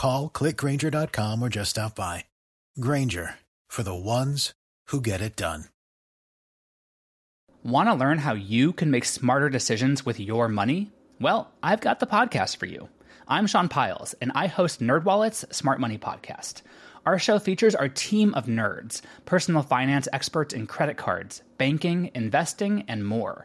Call clickgrainger.com or just stop by. Grainger for the ones who get it done. Want to learn how you can make smarter decisions with your money? Well, I've got the podcast for you. I'm Sean Pyles, and I host NerdWallet's Smart Money Podcast. Our show features our team of nerds, personal finance experts in credit cards, banking, investing, and more.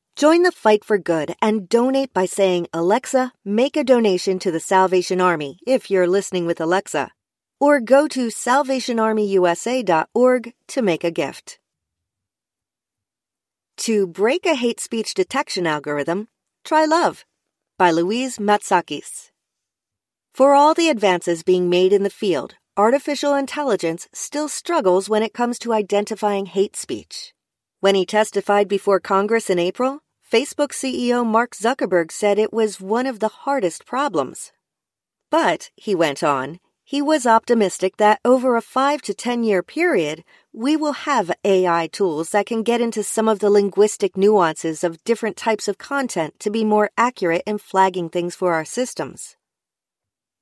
Join the fight for good and donate by saying, Alexa, make a donation to the Salvation Army if you're listening with Alexa. Or go to salvationarmyusa.org to make a gift. To break a hate speech detection algorithm, try love by Louise Matsakis. For all the advances being made in the field, artificial intelligence still struggles when it comes to identifying hate speech. When he testified before Congress in April, Facebook CEO Mark Zuckerberg said it was one of the hardest problems. But, he went on, he was optimistic that over a 5 to 10 year period, we will have AI tools that can get into some of the linguistic nuances of different types of content to be more accurate in flagging things for our systems.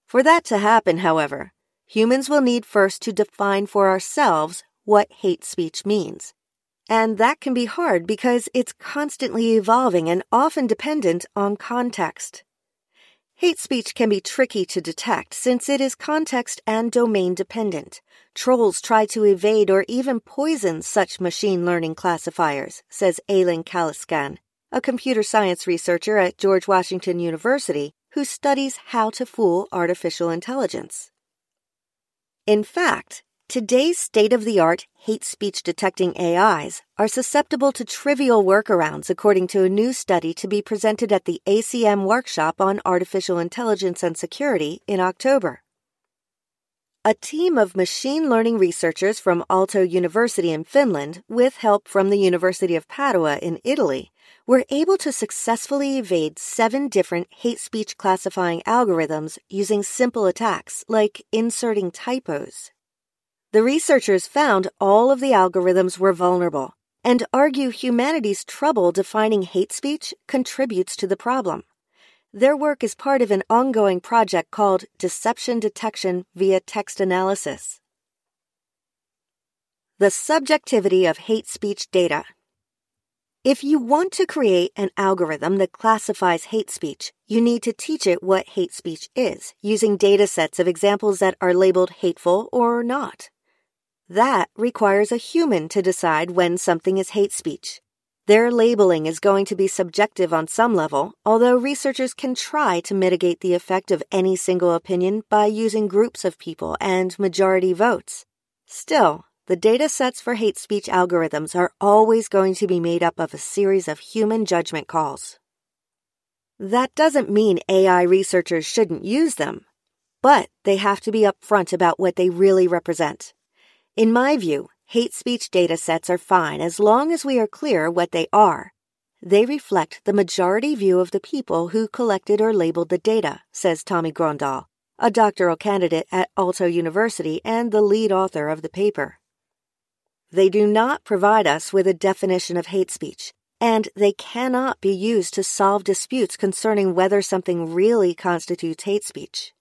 For that to happen, however, humans will need first to define for ourselves what hate speech means. And that can be hard because it's constantly evolving and often dependent on context. Hate speech can be tricky to detect since it is context and domain dependent. Trolls try to evade or even poison such machine learning classifiers, says Aylin Caliskan, a computer science researcher at George Washington University who studies how to fool artificial intelligence. In fact, Today's state of the art hate speech detecting AIs are susceptible to trivial workarounds, according to a new study to be presented at the ACM workshop on artificial intelligence and security in October. A team of machine learning researchers from Aalto University in Finland, with help from the University of Padua in Italy, were able to successfully evade seven different hate speech classifying algorithms using simple attacks like inserting typos. The researchers found all of the algorithms were vulnerable and argue humanity's trouble defining hate speech contributes to the problem. Their work is part of an ongoing project called Deception Detection via Text Analysis. The subjectivity of hate speech data. If you want to create an algorithm that classifies hate speech, you need to teach it what hate speech is using data sets of examples that are labeled hateful or not. That requires a human to decide when something is hate speech. Their labeling is going to be subjective on some level, although researchers can try to mitigate the effect of any single opinion by using groups of people and majority votes. Still, the data sets for hate speech algorithms are always going to be made up of a series of human judgment calls. That doesn't mean AI researchers shouldn't use them, but they have to be upfront about what they really represent. In my view, hate speech data sets are fine as long as we are clear what they are. They reflect the majority view of the people who collected or labeled the data, says Tommi Grondahl, a doctoral candidate at Aalto University and the lead author of the paper. They do not provide us with a definition of hate speech, and they cannot be used to solve disputes concerning whether something really constitutes hate speech.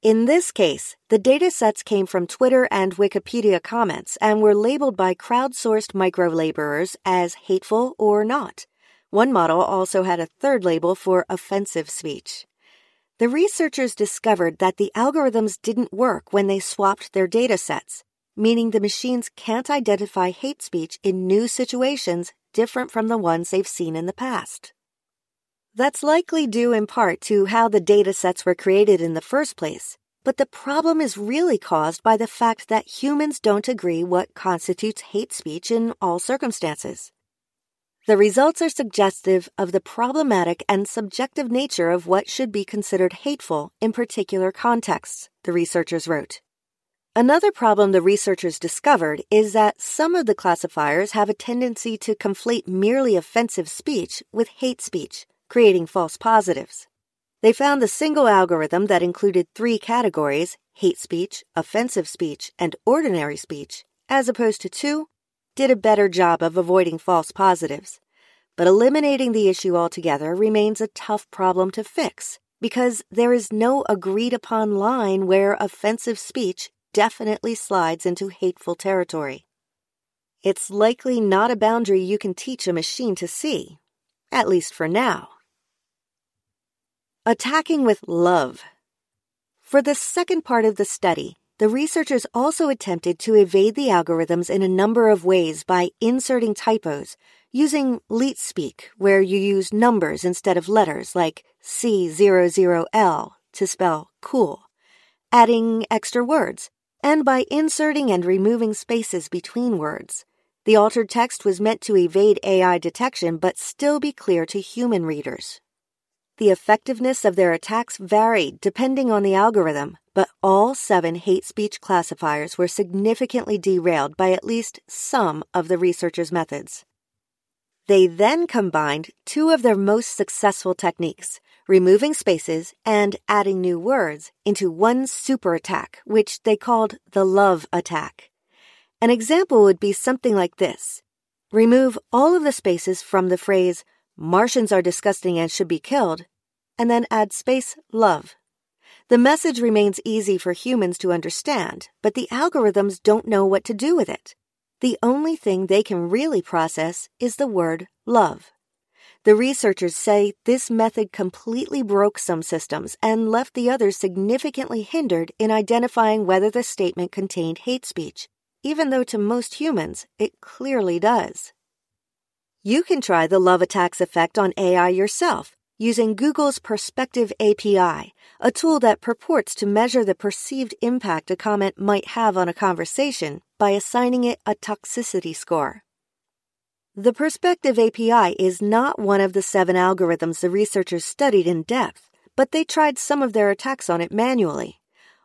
In this case, the datasets came from Twitter and Wikipedia comments and were labeled by crowdsourced micro laborers as hateful or not. One model also had a third label for offensive speech. The researchers discovered that the algorithms didn't work when they swapped their datasets, meaning the machines can't identify hate speech in new situations different from the ones they've seen in the past. That's likely due in part to how the data sets were created in the first place, but the problem is really caused by the fact that humans don't agree what constitutes hate speech in all circumstances. The results are suggestive of the problematic and subjective nature of what should be considered hateful in particular contexts, the researchers wrote. Another problem the researchers discovered is that some of the classifiers have a tendency to conflate merely offensive speech with hate speech, creating false positives. They found the single algorithm that included three categories hate speech, offensive speech, and ordinary speech, as opposed to two did a better job of avoiding false positives. But eliminating the issue altogether remains a tough problem to fix because there is no agreed upon line where offensive speech definitely slides into hateful territory. It's likely not a boundary you can teach a machine to see, at least for now. Attacking with love. For the second part of the study, the researchers also attempted to evade the algorithms in a number of ways by inserting typos, using leet speak, where you use numbers instead of letters like C00L to spell cool, adding extra words, and by inserting and removing spaces between words. The altered text was meant to evade AI detection but still be clear to human readers. The effectiveness of their attacks varied depending on the algorithm, but all seven hate speech classifiers were significantly derailed by at least some of the researchers' methods. They then combined two of their most successful techniques, removing spaces and adding new words, into one super attack, which they called the love attack. An example would be something like this Remove all of the spaces from the phrase, Martians are disgusting and should be killed, and then add space love. The message remains easy for humans to understand, but the algorithms don't know what to do with it. The only thing they can really process is the word love. The researchers say this method completely broke some systems and left the others significantly hindered in identifying whether the statement contained hate speech, even though to most humans it clearly does. You can try the love attacks effect on AI yourself using Google's Perspective API, a tool that purports to measure the perceived impact a comment might have on a conversation by assigning it a toxicity score. The Perspective API is not one of the seven algorithms the researchers studied in depth, but they tried some of their attacks on it manually.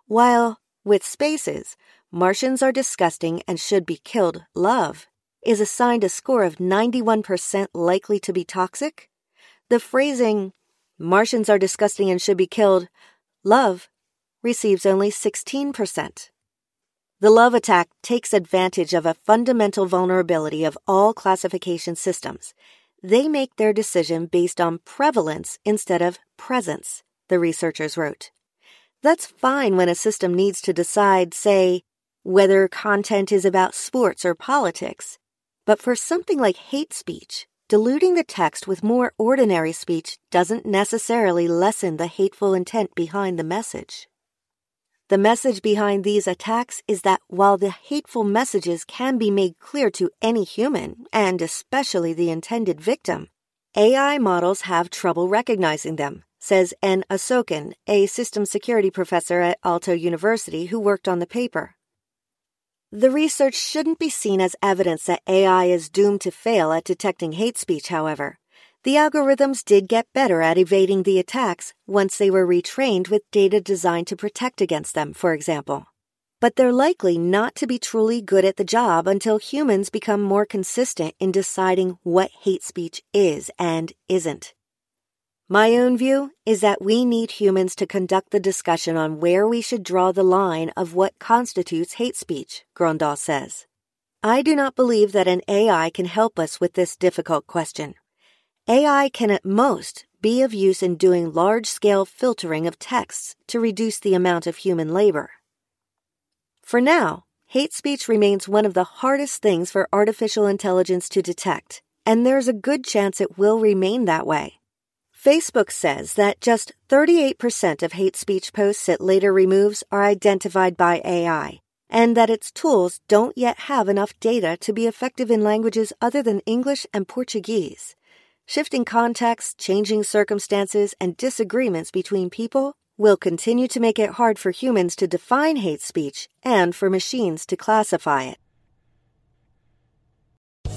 While, with spaces, Martians are disgusting and should be killed, love, is assigned a score of 91% likely to be toxic, the phrasing, Martians are disgusting and should be killed, love, receives only 16%. The love attack takes advantage of a fundamental vulnerability of all classification systems. They make their decision based on prevalence instead of presence, the researchers wrote. That's fine when a system needs to decide, say, whether content is about sports or politics. But for something like hate speech, diluting the text with more ordinary speech doesn't necessarily lessen the hateful intent behind the message. The message behind these attacks is that while the hateful messages can be made clear to any human, and especially the intended victim, AI models have trouble recognizing them, says N. Asokan, a system security professor at Aalto University who worked on the paper. The research shouldn't be seen as evidence that AI is doomed to fail at detecting hate speech, however. The algorithms did get better at evading the attacks once they were retrained with data designed to protect against them, for example. But they're likely not to be truly good at the job until humans become more consistent in deciding what hate speech is and isn't. My own view is that we need humans to conduct the discussion on where we should draw the line of what constitutes hate speech, Grondahl says. I do not believe that an AI can help us with this difficult question. AI can at most be of use in doing large scale filtering of texts to reduce the amount of human labor. For now, hate speech remains one of the hardest things for artificial intelligence to detect, and there's a good chance it will remain that way. Facebook says that just 38% of hate speech posts it later removes are identified by AI, and that its tools don't yet have enough data to be effective in languages other than English and Portuguese. Shifting contexts, changing circumstances, and disagreements between people will continue to make it hard for humans to define hate speech and for machines to classify it.